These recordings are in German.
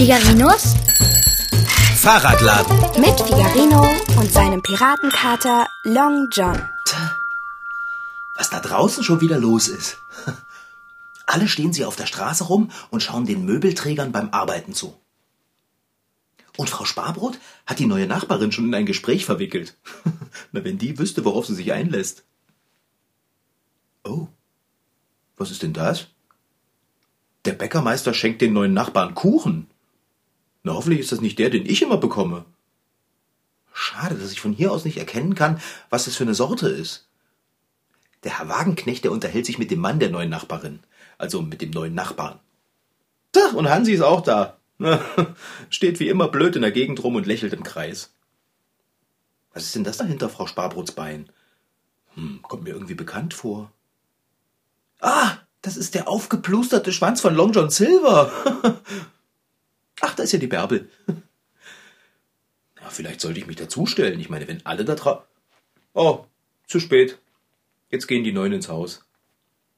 Figarinos Fahrradladen. mit Figarino und seinem Piratenkater Long John. Was da draußen schon wieder los ist. Alle stehen sie auf der Straße rum und schauen den Möbelträgern beim Arbeiten zu. Und Frau Sparbrot hat die neue Nachbarin schon in ein Gespräch verwickelt. Na, wenn die wüsste, worauf sie sich einlässt. Oh, was ist denn das? Der Bäckermeister schenkt den neuen Nachbarn Kuchen. Na, hoffentlich ist das nicht der, den ich immer bekomme. Schade, dass ich von hier aus nicht erkennen kann, was das für eine Sorte ist. Der Herr Wagenknecht, der unterhält sich mit dem Mann der neuen Nachbarin. Also mit dem neuen Nachbarn. Tach, und Hansi ist auch da. Steht wie immer blöd in der Gegend rum und lächelt im Kreis. Was ist denn das da hinter Frau Sparbrots Bein? Hm, kommt mir irgendwie bekannt vor. Ah, das ist der aufgeplusterte Schwanz von Long John Silver. Ach, da ist ja die Bärbel. Ja, vielleicht sollte ich mich dazustellen. Ich meine, wenn alle da drauf... Oh, zu spät. Jetzt gehen die Neuen ins Haus.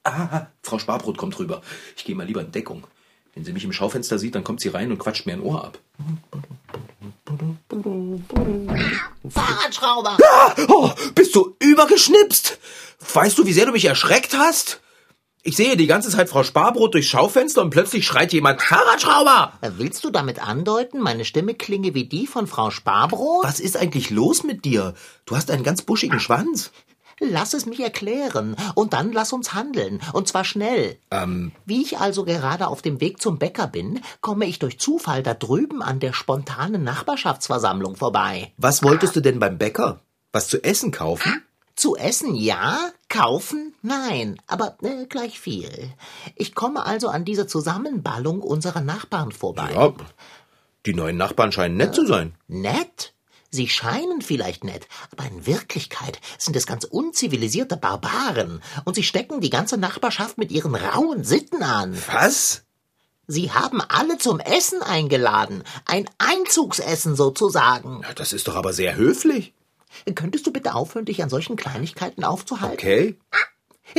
Ah, Frau Sparbrot kommt rüber. Ich gehe mal lieber in Deckung. Wenn sie mich im Schaufenster sieht, dann kommt sie rein und quatscht mir ein Ohr ab. Fahrradschrauber! Oh, bist du übergeschnipst? Weißt du, wie sehr du mich erschreckt hast? Ich sehe die ganze Zeit Frau Sparbrot durchs Schaufenster und plötzlich schreit jemand Fahrradschrauber! Willst du damit andeuten, meine Stimme klinge wie die von Frau Sparbrot? Was ist eigentlich los mit dir? Du hast einen ganz buschigen Schwanz. Lass es mich erklären und dann lass uns handeln und zwar schnell. Ähm, Wie ich also gerade auf dem Weg zum Bäcker bin, komme ich durch Zufall da drüben an der spontanen Nachbarschaftsversammlung vorbei. was wolltest du denn beim Bäcker? Was zu essen kaufen? Zu essen ja, kaufen nein, aber äh, gleich viel. Ich komme also an dieser Zusammenballung unserer Nachbarn vorbei. Ja, die neuen Nachbarn scheinen nett zu sein. Nett? Sie scheinen vielleicht nett, aber in Wirklichkeit sind es ganz unzivilisierte Barbaren und sie stecken die ganze Nachbarschaft mit ihren rauen Sitten an. Was? Sie haben alle zum Essen eingeladen, ein Einzugsessen sozusagen. Ja, das ist doch aber sehr höflich. Könntest du bitte aufhören, dich an solchen Kleinigkeiten aufzuhalten? Okay.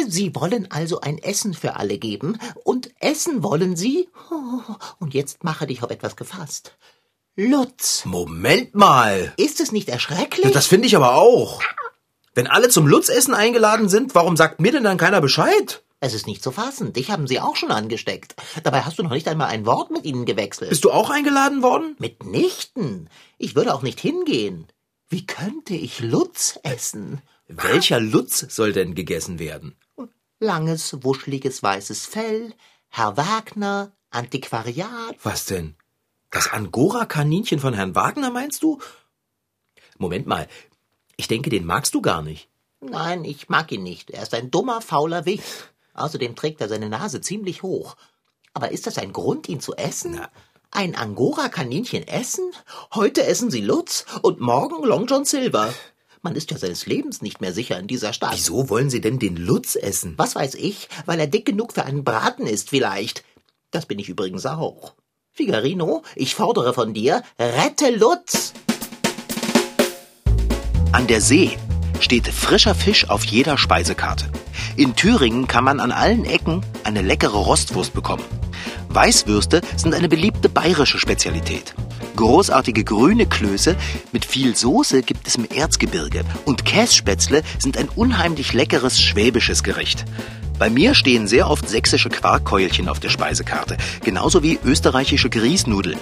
Sie wollen also ein Essen für alle geben und essen wollen Sie? Und jetzt mache dich auf etwas gefasst. Lutz, Moment mal. ist es nicht erschrecklich? Ja, das finde ich aber auch. Wenn alle zum Lutzessen eingeladen sind, warum sagt mir denn dann keiner Bescheid? Es ist nicht zu fassen. Dich haben sie auch schon angesteckt. Dabei hast du noch nicht einmal ein Wort mit ihnen gewechselt. Bist du auch eingeladen worden? Mitnichten. Ich würde auch nicht hingehen. Wie könnte ich Lutz essen? Welcher Lutz soll denn gegessen werden? Langes, wuscheliges, weißes Fell, Herr Wagner, Antiquariat. Was denn? Das Angora-Kaninchen von Herrn Wagner meinst du? Moment mal. Ich denke, den magst du gar nicht. Nein, ich mag ihn nicht. Er ist ein dummer, fauler Wicht. Außerdem trägt er seine Nase ziemlich hoch. Aber ist das ein Grund, ihn zu essen? Na. Ein Angora-Kaninchen essen? Heute essen sie Lutz und morgen Long John Silver. Man ist ja seines Lebens nicht mehr sicher in dieser Stadt. Wieso wollen sie denn den Lutz essen? Was weiß ich, weil er dick genug für einen Braten ist vielleicht. Das bin ich übrigens auch. Figarino, ich fordere von dir, rette Lutz! An der See steht frischer Fisch auf jeder Speisekarte. In Thüringen kann man an allen Ecken eine leckere Rostwurst bekommen. Weißwürste sind eine beliebte bayerische Spezialität. Großartige grüne Klöße mit viel Soße gibt es im Erzgebirge und Kässpätzle sind ein unheimlich leckeres schwäbisches Gericht. Bei mir stehen sehr oft sächsische Quarkkeulchen auf der Speisekarte, genauso wie österreichische Grießnudeln.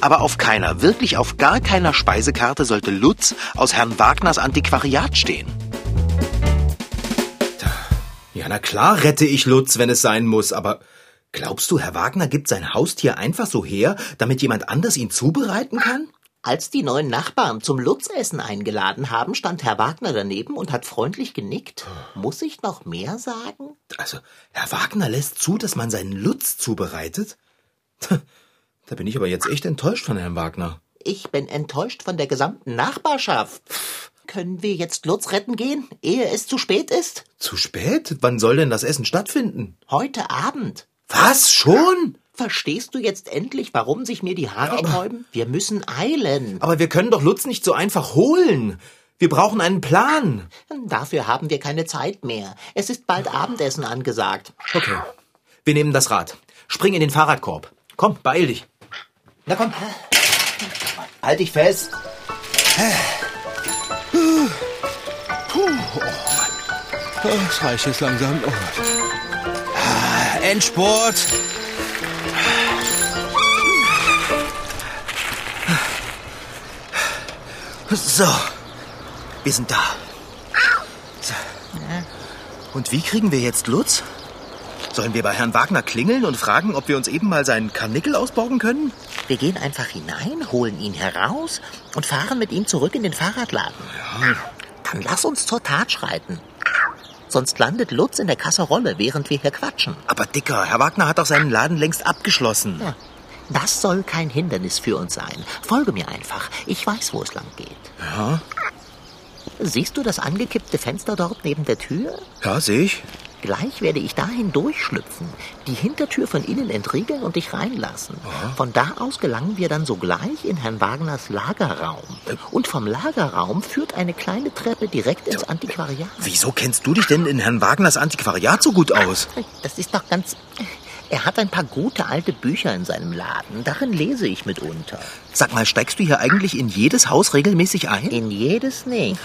Aber auf keiner, wirklich auf gar keiner Speisekarte sollte Lutz aus Herrn Wagners Antiquariat stehen. Ja, na klar rette ich Lutz, wenn es sein muss, aber glaubst du, Herr Wagner gibt sein Haustier einfach so her, damit jemand anders ihn zubereiten kann? Als die neuen Nachbarn zum Lutzessen eingeladen haben, stand Herr Wagner daneben und hat freundlich genickt. Muss ich noch mehr sagen? Also, Herr Wagner lässt zu, dass man seinen Lutz zubereitet? Da bin ich aber jetzt echt enttäuscht von Herrn Wagner. Ich bin enttäuscht von der gesamten Nachbarschaft. Können wir jetzt Lutz retten gehen, ehe es zu spät ist? Zu spät? Wann soll denn das Essen stattfinden? Heute Abend. Was? Schon? Verstehst du jetzt endlich, warum sich mir die Haare sträuben? Wir müssen eilen. Aber wir können doch Lutz nicht so einfach holen. Wir brauchen einen Plan. Dafür haben wir keine Zeit mehr. Es ist bald Abendessen angesagt. Okay. Wir nehmen das Rad. Spring in den Fahrradkorb. Komm, beeil dich. Na komm. Halt dich fest. Das reicht jetzt langsam. Oh. Endspurt. So. Wir sind da. So. Und wie kriegen wir jetzt Lutz? Sollen wir bei Herrn Wagner klingeln und fragen, ob wir uns eben mal seinen Karnickel ausborgen können? Wir gehen einfach hinein, holen ihn heraus und fahren mit ihm zurück in den Fahrradladen. Dann lass uns zur Tat schreiten. Sonst landet Lutz in der Kasserolle, während wir hier quatschen. Aber Dicker, Herr Wagner hat doch seinen Laden längst abgeschlossen. Ja, das soll kein Hindernis für uns sein. Folge mir einfach. Ich weiß, wo es lang geht. Ja, Siehst du das angekippte Fenster dort neben der Tür? ja sehe ich. Gleich werde ich dahin durchschlüpfen, die Hintertür von innen entriegeln und dich reinlassen. Von da aus gelangen wir dann sogleich in Herrn Wagners Lagerraum. Und vom Lagerraum führt eine kleine Treppe direkt ins Antiquariat. Wieso kennst du dich denn in Herrn Wagners Antiquariat so gut aus? Das ist doch ganz... Er hat ein paar gute alte Bücher in seinem Laden. Darin lese ich mitunter. Sag mal, steigst du hier eigentlich in jedes Haus regelmäßig ein? In jedes nicht.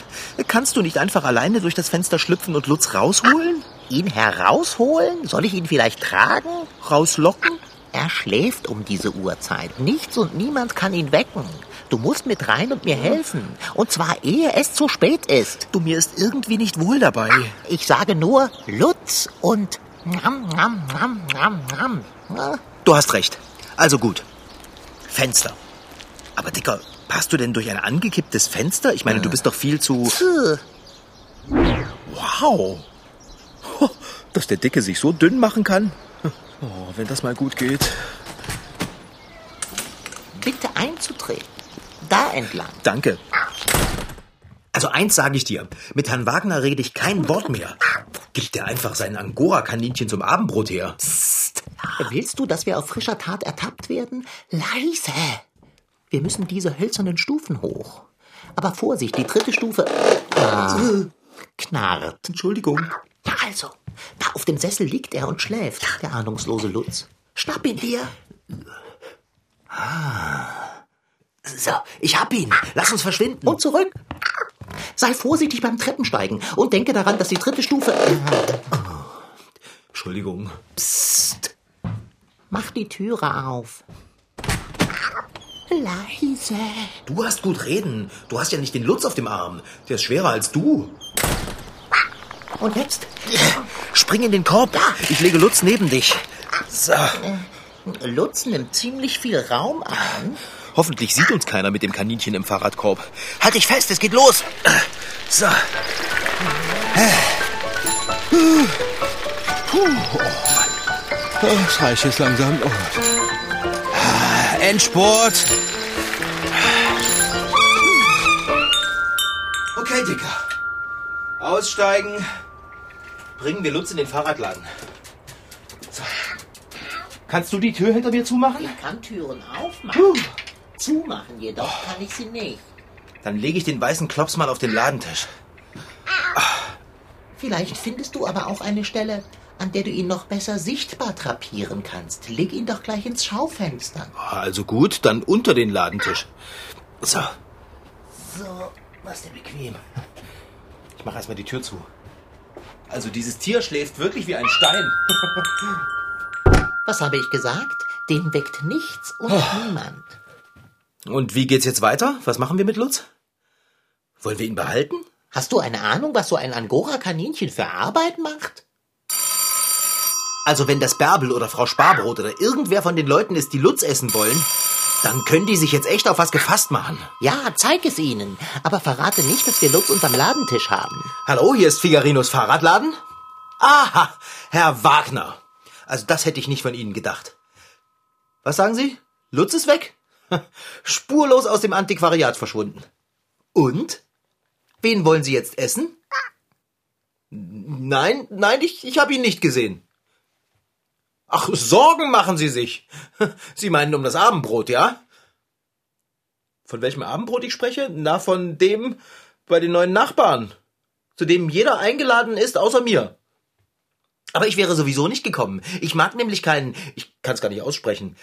Kannst du nicht einfach alleine durch das Fenster schlüpfen und Lutz rausholen? Ihn herausholen? Soll ich ihn vielleicht tragen? Rauslocken? Er schläft um diese Uhrzeit. Nichts und niemand kann ihn wecken. Du musst mit rein und mir helfen. Und zwar ehe es zu spät ist. Du, mir ist irgendwie nicht wohl dabei. Ich sage nur Lutz und Nam, nam, nam, nam, nam. Na, Du hast recht. Also gut. Fenster. Aber Dicker, passt du denn durch ein angekipptes Fenster? Ich meine, du bist doch viel zu... pfuh. Wow. Dass der Dicke sich so dünn machen kann. Oh, wenn das mal gut geht. Bitte einzutreten. Da entlang. Danke. Also eins sage ich dir. Mit Herrn Wagner rede ich kein Wort mehr. Gibt er einfach sein Angora-Kaninchen zum Abendbrot her. Willst du, dass wir auf frischer Tat ertappt werden? Leise! Wir müssen diese hölzernen Stufen hoch. Aber Vorsicht, die dritte Stufe ah, knarrt. Entschuldigung. Na also, da auf dem Sessel liegt er und schläft, der ahnungslose Lutz. Schnapp ihn dir. So, ich hab ihn. Lass uns verschwinden. Und zurück. Sei vorsichtig beim Treppensteigen und denke daran, dass die dritte Stufe... Entschuldigung. Psst. Mach die Türe auf. Leise. Du hast gut reden. Du hast ja nicht den Lutz auf dem Arm. Der ist schwerer als du. Und jetzt? Spring in den Korb. Ich lege Lutz neben dich. So. Lutz nimmt ziemlich viel Raum an. Hoffentlich sieht uns keiner mit dem Kaninchen im Fahrradkorb. Halt dich fest, es geht los. So. Das reicht jetzt langsam. Oh. Ah, Endspurt. Okay, Dicker. Aussteigen. Bringen wir Lutz in den Fahrradladen. So. Kannst du die Tür hinter mir zumachen? Ich kann Türen aufmachen. Zumachen jedoch kann ich sie nicht. Dann lege ich den weißen Klops mal auf den Ladentisch. Vielleicht findest du aber auch eine Stelle, an der du ihn noch besser sichtbar drapieren kannst. Leg ihn doch gleich ins Schaufenster. Also gut, dann unter den Ladentisch. So. So, was ist denn bequem? Ich mache erstmal die Tür zu. Also dieses Tier schläft wirklich wie ein Stein. Was habe ich gesagt? Den weckt nichts und niemand. Und wie geht's jetzt weiter? Was machen wir mit Lutz? Wollen wir ihn behalten? Hast du eine Ahnung, was so ein Angora-Kaninchen für Arbeit macht? Also wenn das Bärbel oder Frau Sparbrot oder irgendwer von den Leuten ist, die Lutz essen wollen, dann können die sich jetzt echt auf was gefasst machen. Ja, zeig es ihnen. Aber verrate nicht, dass wir Lutz unterm Ladentisch haben. Hallo, hier ist Figarinos Fahrradladen. Aha, Herr Wagner. Also das hätte ich nicht von Ihnen gedacht. Was sagen Sie? Lutz ist weg? Spurlos aus dem Antiquariat verschwunden. Und? Wen wollen Sie jetzt essen? Nein, nein, ich, ich habe ihn nicht gesehen. Ach, Sorgen machen Sie sich. Sie meinen um das Abendbrot, ja? Von welchem Abendbrot ich spreche? Na, von dem bei den neuen Nachbarn, zu dem jeder eingeladen ist, außer mir. Aber ich wäre sowieso nicht gekommen. Ich mag nämlich keinen, ich kann es gar nicht aussprechen.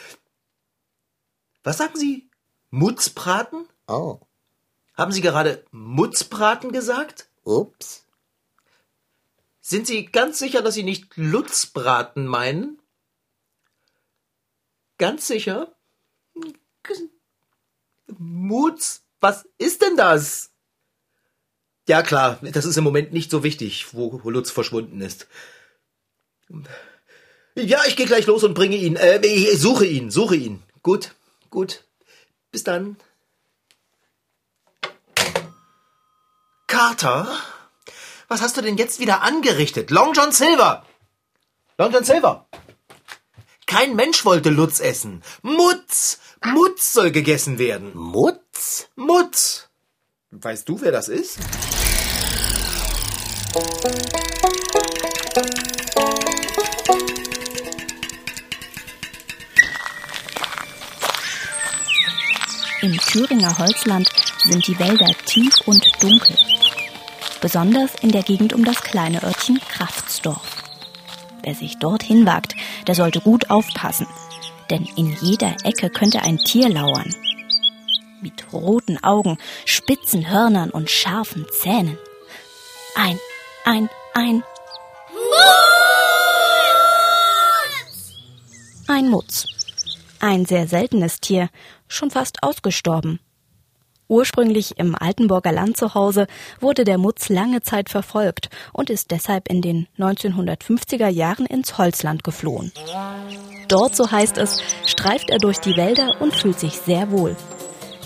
Was sagen Sie? Mutzbraten? Oh, Haben Sie gerade Mutzbraten gesagt? ups. Sind Sie ganz sicher, dass Sie nicht Lutzbraten meinen? Ganz sicher? Mutz, was ist denn das? Ja klar, das ist im Moment nicht so wichtig, wo Lutz verschwunden ist. Ja, ich gehe gleich los und bringe ihn. Äh, ich suche ihn, suche ihn. Gut, gut. Bis dann. Carter? Was hast du denn jetzt wieder angerichtet? Long John Silver! Long John Silver! Kein Mensch wollte Lutz essen. Mutz! Mutz soll gegessen werden. Mutz? Mutz! Weißt du, wer das ist? Im Thüringer Holzland sind die Wälder tief und dunkel. Besonders in der Gegend um das kleine Örtchen Kraftsdorf. Wer sich dorthin wagt, der sollte gut aufpassen, denn in jeder Ecke könnte ein Tier lauern. Mit roten Augen, spitzen Hörnern und scharfen Zähnen. Ein, ein, ein. Ein Mutz. Ein sehr seltenes Tier, schon fast ausgestorben. Ursprünglich im Altenburger Land zu Hause wurde der Mutz lange Zeit verfolgt und ist deshalb in den 1950er Jahren ins Holzland geflohen. Dort, so heißt es, streift er durch die Wälder und fühlt sich sehr wohl.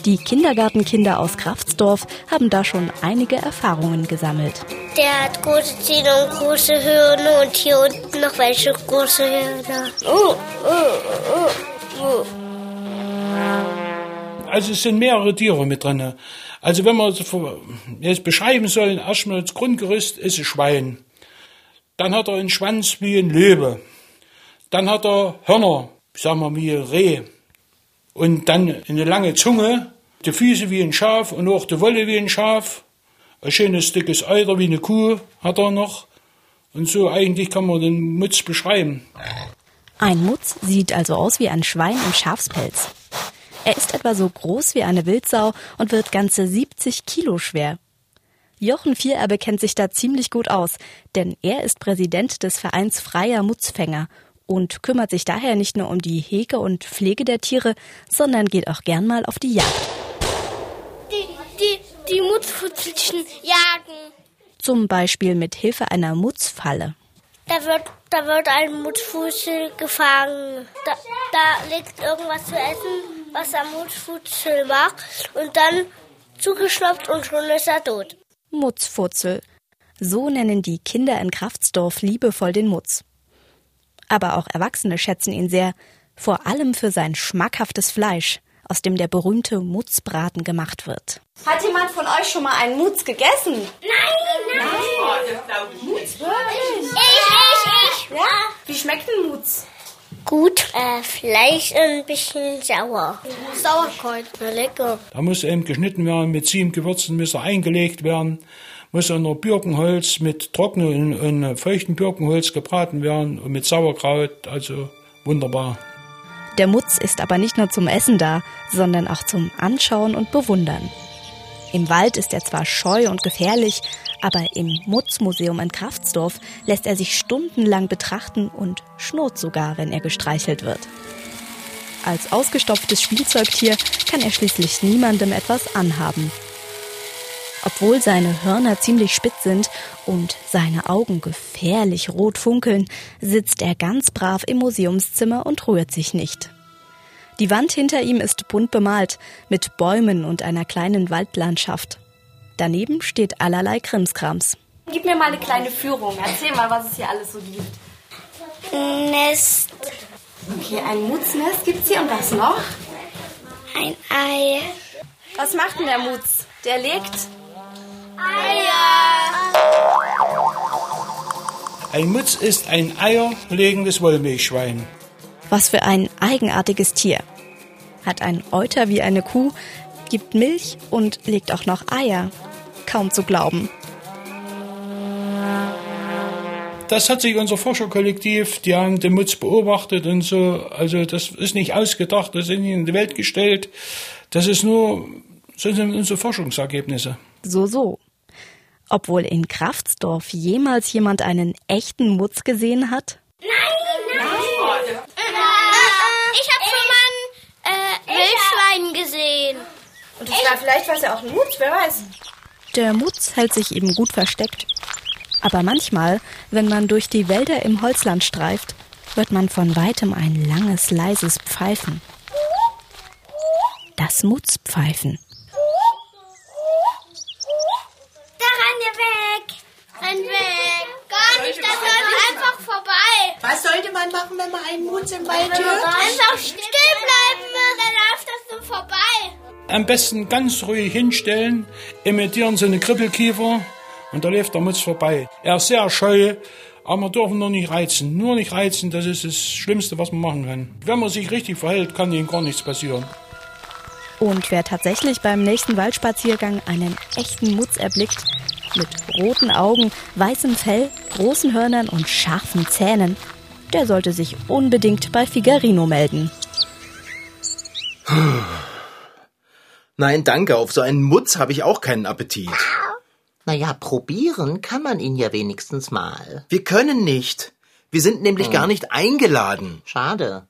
Die Kindergartenkinder aus Kraftsdorf haben da schon einige Erfahrungen gesammelt. Der hat große Zähne und große Hirne und hier unten noch welche große Hirne. Oh, oh, oh, oh. Also es sind mehrere Tiere mit drin. Also wenn man so jetzt beschreiben soll, erstmal das Grundgerüst ist ein Schwein. Dann hat er einen Schwanz wie ein Löwe. Dann hat er Hörner, sagen wir wie ein Reh. Und dann eine lange Zunge, die Füße wie ein Schaf und auch die Wolle wie ein Schaf. Ein schönes dickes Euter wie eine Kuh hat er noch. Und so eigentlich kann man den Mutz beschreiben. Ein Mutz sieht also aus wie ein Schwein im Schafspelz. Er ist etwa so groß wie eine Wildsau und wird ganze 70 Kilo schwer. Jochen Viererbe kennt sich da ziemlich gut aus, denn er ist Präsident des Vereins Freier Mutzfänger und kümmert sich daher nicht nur um die Hege und Pflege der Tiere, sondern geht auch gern mal auf die Jagd. Die, die, die Mutzfutzelchen jagen. Zum Beispiel mit Hilfe einer Mutzfalle. Da wird, da wird ein Mutzfutzel gefangen. Da, da liegt irgendwas zu essen, was der Mutzfutzel macht. Und dann zugeschnappt und schon ist er tot. Mutzfutzel. So nennen die Kinder in Kraftsdorf liebevoll den Mutz. Aber auch Erwachsene schätzen ihn sehr, vor allem für sein schmackhaftes Fleisch, aus dem der berühmte Mutzbraten gemacht wird. Hat jemand von euch schon mal einen Mutz gegessen? Nein, nein. Mutz, wirklich? Ich, ich, ich. Ja? Wie schmeckt ein Mutz? Gut, äh, vielleicht ein bisschen sauer. Sauerkreuz, na lecker. Da muss eben geschnitten werden, mit sieben Gewürzen muss er eingelegt werden, muss unter Birkenholz mit trockenen und feuchten Birkenholz gebraten werden und mit Sauerkraut, also wunderbar. Der Mutz ist aber nicht nur zum Essen da, sondern auch zum Anschauen und Bewundern. Im Wald ist er zwar scheu und gefährlich, aber im Mutzmuseum in Kraftsdorf lässt er sich stundenlang betrachten und schnurrt sogar, wenn er gestreichelt wird. Als ausgestopftes Spielzeugtier kann er schließlich niemandem etwas anhaben. Obwohl seine Hörner ziemlich spitz sind und seine Augen gefährlich rot funkeln, sitzt er ganz brav im Museumszimmer und rührt sich nicht. Die Wand hinter ihm ist bunt bemalt, mit Bäumen und einer kleinen Waldlandschaft. Daneben steht allerlei Krimskrams. Gib mir mal eine kleine Führung. Erzähl mal, was es hier alles so gibt. Nest, Okay, ein Mutznest gibt's hier und was noch? ein Ei. Was macht denn der Mutz? Der legt Ein Mutz ist ein eierlegendes Wollmilchschwein. Was für ein eigenartiges Tier. Hat ein Euter wie eine Kuh, gibt Milch und legt auch noch Eier. Kaum zu glauben. das hat sich unser Forscherkollektiv, die haben den Mutz beobachtet und so. Also das ist nicht ausgedacht, das ist nicht in die Welt gestellt. Das ist nur, so sind unsere Forschungsergebnisse. So, so. Obwohl in Kraftsdorf jemals jemand einen echten Mutz gesehen hat? Nein, nein. Ich habe schon Und das war vielleicht war es ja auch ein Mutz, wer weiß. Der Mutz hält sich eben gut versteckt. Aber manchmal, wenn man durch die Wälder im Holzland streift, hört man von weitem ein langes, leises Pfeifen. Das Mutzpfeifen. Da renn ihr weg. Renn weg. Gar nicht, das läuft einfach vorbei. Was sollte man machen, wenn man einen Mutz im Wald hört? Einfach still bleiben, dann läuft das so vorbei. Am besten ganz ruhig hinstellen, imitieren Sie eine Kribbelkiefer und da läuft der Mutz vorbei. Er ist sehr scheu, aber wir dürfen nur nicht reizen. Nur nicht reizen, das ist das Schlimmste, was man machen kann. Wenn man sich richtig verhält, kann Ihnen gar nichts passieren. Und wer tatsächlich beim nächsten Waldspaziergang einen echten Mutz erblickt, mit roten Augen, weißem Fell, großen Hörnern und scharfen Zähnen, der sollte sich unbedingt bei Figarino melden. Nein, danke, auf so einen Mutz habe ich auch keinen Appetit. Naja, probieren kann man ihn ja wenigstens mal. Wir können nicht. Wir sind nämlich gar nicht eingeladen. Schade.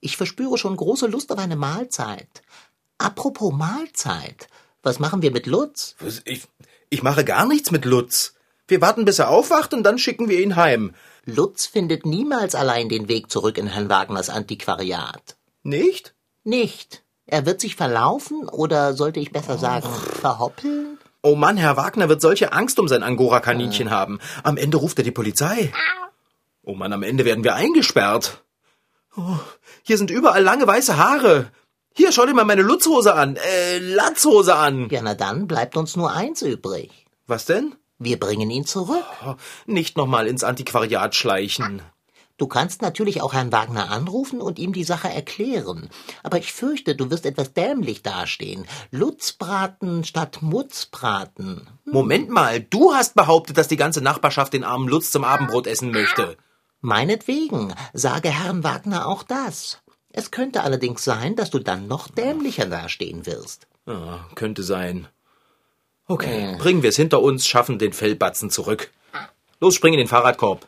Ich verspüre schon große Lust auf eine Mahlzeit. Apropos Mahlzeit. Was machen wir mit Lutz? Was, Ich, ich mache gar nichts mit Lutz. Wir warten, bis er aufwacht und dann schicken wir ihn heim. Lutz findet niemals allein den Weg zurück in Herrn Wagners Antiquariat. Nicht? Nicht. Er wird sich verlaufen oder sollte ich besser sagen, verhoppeln? Oh Mann, Herr Wagner wird solche Angst um sein Angora-Kaninchen haben. Am Ende ruft er die Polizei. Oh Mann, am Ende werden wir eingesperrt. Oh, hier sind überall lange weiße Haare. Hier, schau dir mal meine Lutzhose an. Äh, Latzhose an. Ja, na dann bleibt uns nur eins übrig. Was denn? Wir bringen ihn zurück. Oh, nicht nochmal ins Antiquariat schleichen. Du kannst natürlich auch Herrn Wagner anrufen und ihm die Sache erklären. Aber ich fürchte, du wirst etwas dämlich dastehen. Lutzbraten statt Mutzbraten. Moment mal, du hast behauptet, dass die ganze Nachbarschaft den armen Lutz zum Abendbrot essen möchte. Meinetwegen, sage Herrn Wagner auch das. Es könnte allerdings sein, dass du dann noch dämlicher dastehen wirst. Ja, könnte sein. Okay, bringen wir es hinter uns, schaffen den Fellbatzen zurück. Los, spring in den Fahrradkorb.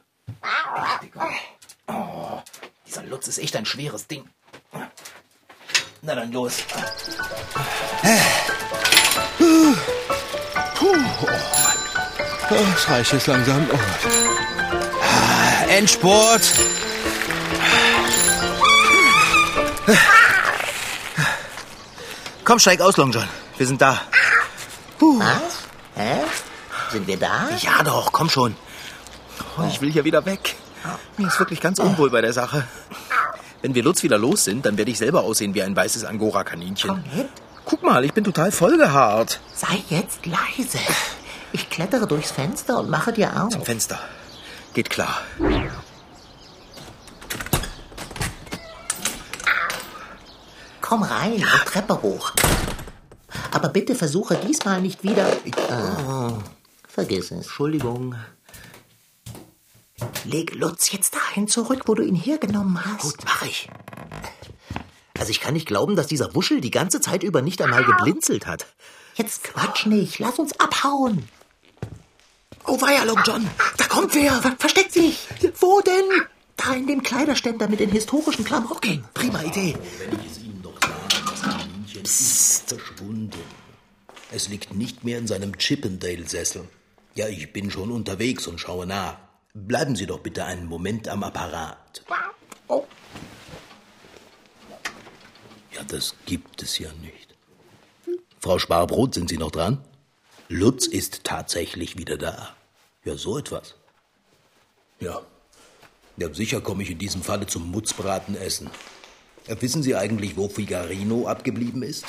Oh, dieser Lutz ist echt ein schweres Ding. Na dann los. Das reicht jetzt langsam. Oh. Ah, Endspurt. Komm, steig aus, Long John. Wir sind da. Was? Hä? Sind wir da? Ja doch, komm schon. Oh, ich will hier wieder weg. Mir ist wirklich ganz unwohl bei der Sache. Wenn wir Lutz wieder los sind, dann werde ich selber aussehen wie ein weißes Angora-Kaninchen. Komm. Guck mal, ich bin total vollgehaart. Sei jetzt leise. Ich klettere durchs Fenster und mache dir auf. Zum Fenster. Geht klar. Komm rein, die Treppe hoch. Aber bitte versuche diesmal nicht wieder. Ah, vergiss es. Entschuldigung. Leg Lutz jetzt dahin zurück, wo du ihn hergenommen hast. Gut, mach ich. Also ich kann nicht glauben, dass dieser Wuschel die ganze Zeit über nicht einmal geblinzelt hat. Jetzt quatsch nicht. Lass uns abhauen. Oh weia, Long John, da kommt wer. Ver versteckt sich. Wo denn? Da in dem Kleiderständer mit den historischen Klamotten. Prima Idee. Wenn ich es Ihnen doch sage, das Kaninchen ist verschwunden. Es liegt nicht mehr in seinem Chippendale-Sessel. Ja, ich bin schon unterwegs und schaue nach. Bleiben Sie doch bitte einen Moment am Apparat. Ja, das gibt es ja nicht. Frau Sparbrot, sind Sie noch dran? Lutz ist tatsächlich wieder da. Ja, so etwas. Ja. Ja, sicher komme ich in diesem Falle zum Mutzbraten essen. Ja, wissen Sie eigentlich, wo Figarino abgeblieben ist?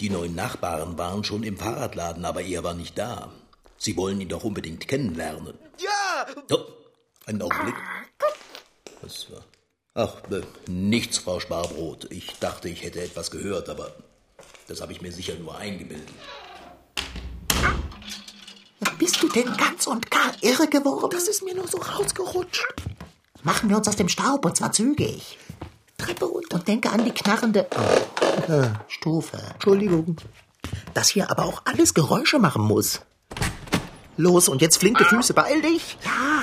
Die neuen Nachbarn waren schon im Fahrradladen, aber er war nicht da. Sie wollen ihn doch unbedingt kennenlernen. Ja! Oh, einen Augenblick. Was war? Ach, äh, nichts, Frau Sparbrot. Ich dachte, ich hätte etwas gehört, aber das habe ich mir sicher nur eingebildet. Bist du bin ganz und gar irre geworden. Das ist mir nur so rausgerutscht. Machen wir uns aus dem Staub und zwar zügig. Treppe runter und denke an die knarrende äh, Stufe. Entschuldigung. Dass hier aber auch alles Geräusche machen muss. Los, und jetzt flinke Füße, beeil dich. Ja.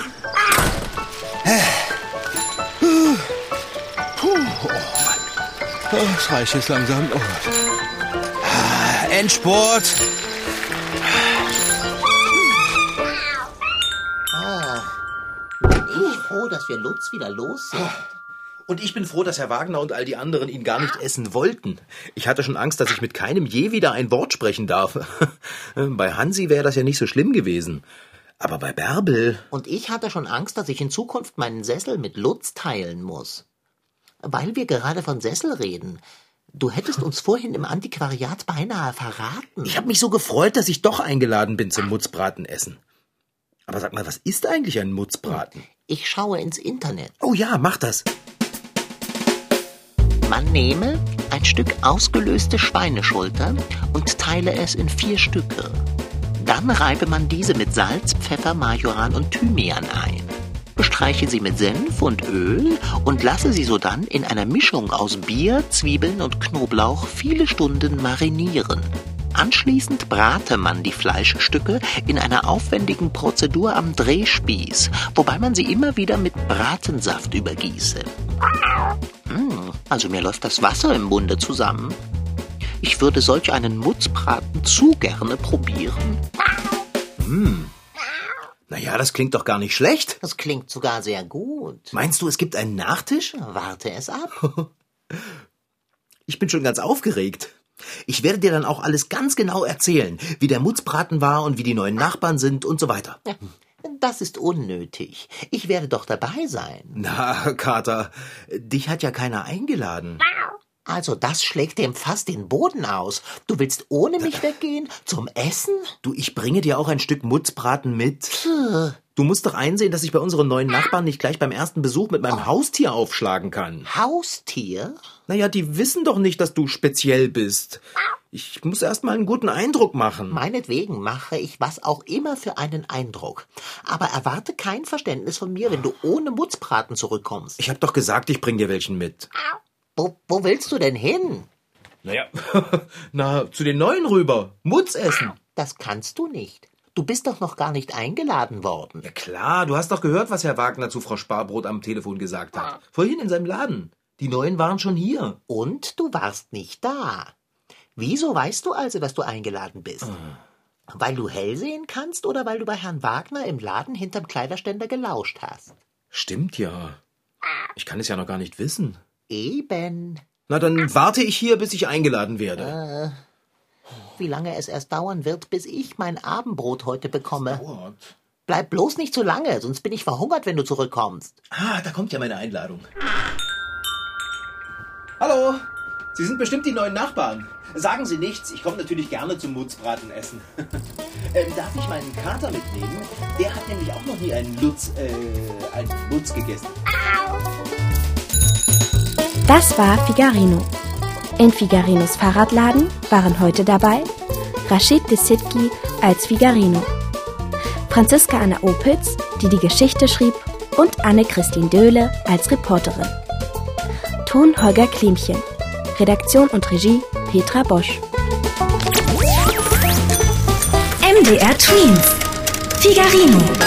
Puh, oh Mann. Das reicht jetzt langsam. Oh. Endspurt. Ah, bin ich froh, dass wir Lutz wieder los sind. Und ich bin froh, dass Herr Wagner und all die anderen ihn gar nicht essen wollten. Ich hatte schon Angst, dass ich mit keinem je wieder ein Wort sprechen darf. bei Hansi wäre das ja nicht so schlimm gewesen. Aber bei Bärbel. Und ich hatte schon Angst, dass ich in Zukunft meinen Sessel mit Lutz teilen muss. Weil wir gerade von Sessel reden. Du hättest uns vorhin im Antiquariat beinahe verraten. Ich habe mich so gefreut, dass ich doch eingeladen bin zum Mutzbratenessen. Aber sag mal, was ist eigentlich ein Mutzbraten? Ich schaue ins Internet. Oh ja, mach das. Man nehme ein Stück ausgelöste Schweineschulter und teile es in vier Stücke. Dann reibe man diese mit Salz, Pfeffer, Majoran und Thymian ein. Bestreiche sie mit Senf und Öl und lasse sie sodann in einer Mischung aus Bier, Zwiebeln und Knoblauch viele Stunden marinieren. Anschließend brate man die Fleischstücke in einer aufwendigen Prozedur am Drehspieß, wobei man sie immer wieder mit Bratensaft übergieße. Also mir läuft das Wasser im Munde zusammen. Ich würde solch einen Mutzbraten zu gerne probieren. Hm. Naja, das klingt doch gar nicht schlecht. Das klingt sogar sehr gut. Meinst du, es gibt einen Nachtisch? Warte es ab. Ich bin schon ganz aufgeregt. Ich werde dir dann auch alles ganz genau erzählen, wie der Mutzbraten war und wie die neuen Nachbarn sind und so weiter. Das ist unnötig. Ich werde doch dabei sein. Na, Kater, dich hat ja keiner eingeladen. Also das schlägt dem fast den Boden aus. Du willst ohne mich weggehen? Zum Essen? Du, ich bringe dir auch ein Stück Mutzbraten mit. Du musst doch einsehen, dass ich bei unseren neuen Nachbarn nicht gleich beim ersten Besuch mit meinem Haustier aufschlagen kann. Haustier? Naja, die wissen doch nicht, dass du speziell bist. Ich muss erst mal einen guten Eindruck machen. Meinetwegen mache ich was auch immer für einen Eindruck. Aber erwarte kein Verständnis von mir, wenn du ohne Mutzbraten zurückkommst. Ich hab doch gesagt, ich bring dir welchen mit. Wo, wo willst du denn hin? Naja, na, zu den Neuen rüber. Mutz essen. Das kannst du nicht. Du bist doch noch gar nicht eingeladen worden. Ja klar, du hast doch gehört, was Herr Wagner zu Frau Sparbrot am Telefon gesagt hat. Vorhin in seinem Laden. Die Neuen waren schon hier. Und du warst nicht da. Wieso weißt du also, dass du eingeladen bist? Weil du hell sehen kannst oder weil du bei Herrn Wagner im Laden hinterm Kleiderständer gelauscht hast? Stimmt ja. Ich kann es ja noch gar nicht wissen. Eben. Na, dann warte ich hier, bis ich eingeladen werde. Wie lange es erst dauern wird, bis ich mein Abendbrot heute bekomme. Dauert. Bleib bloß nicht zu lange, sonst bin ich verhungert, wenn du zurückkommst. Ah, da kommt ja meine Einladung. Hallo, Sie sind bestimmt die neuen Nachbarn. Sagen Sie nichts, ich komme natürlich gerne zum Mutzbraten essen. ähm, darf ich meinen Kater mitnehmen? Der hat nämlich auch noch nie einen Lutz, äh, einen Lutz gegessen. Das war Figarino. In Figarinos Fahrradladen waren heute dabei Rashid Desitki als Figarino, Franziska Anna Opitz, die die Geschichte schrieb, und Anne-Christine Döhle als Reporterin. Ton Holger Klimchen. Redaktion und Regie Petra Bosch. MDR Twins. Figarino.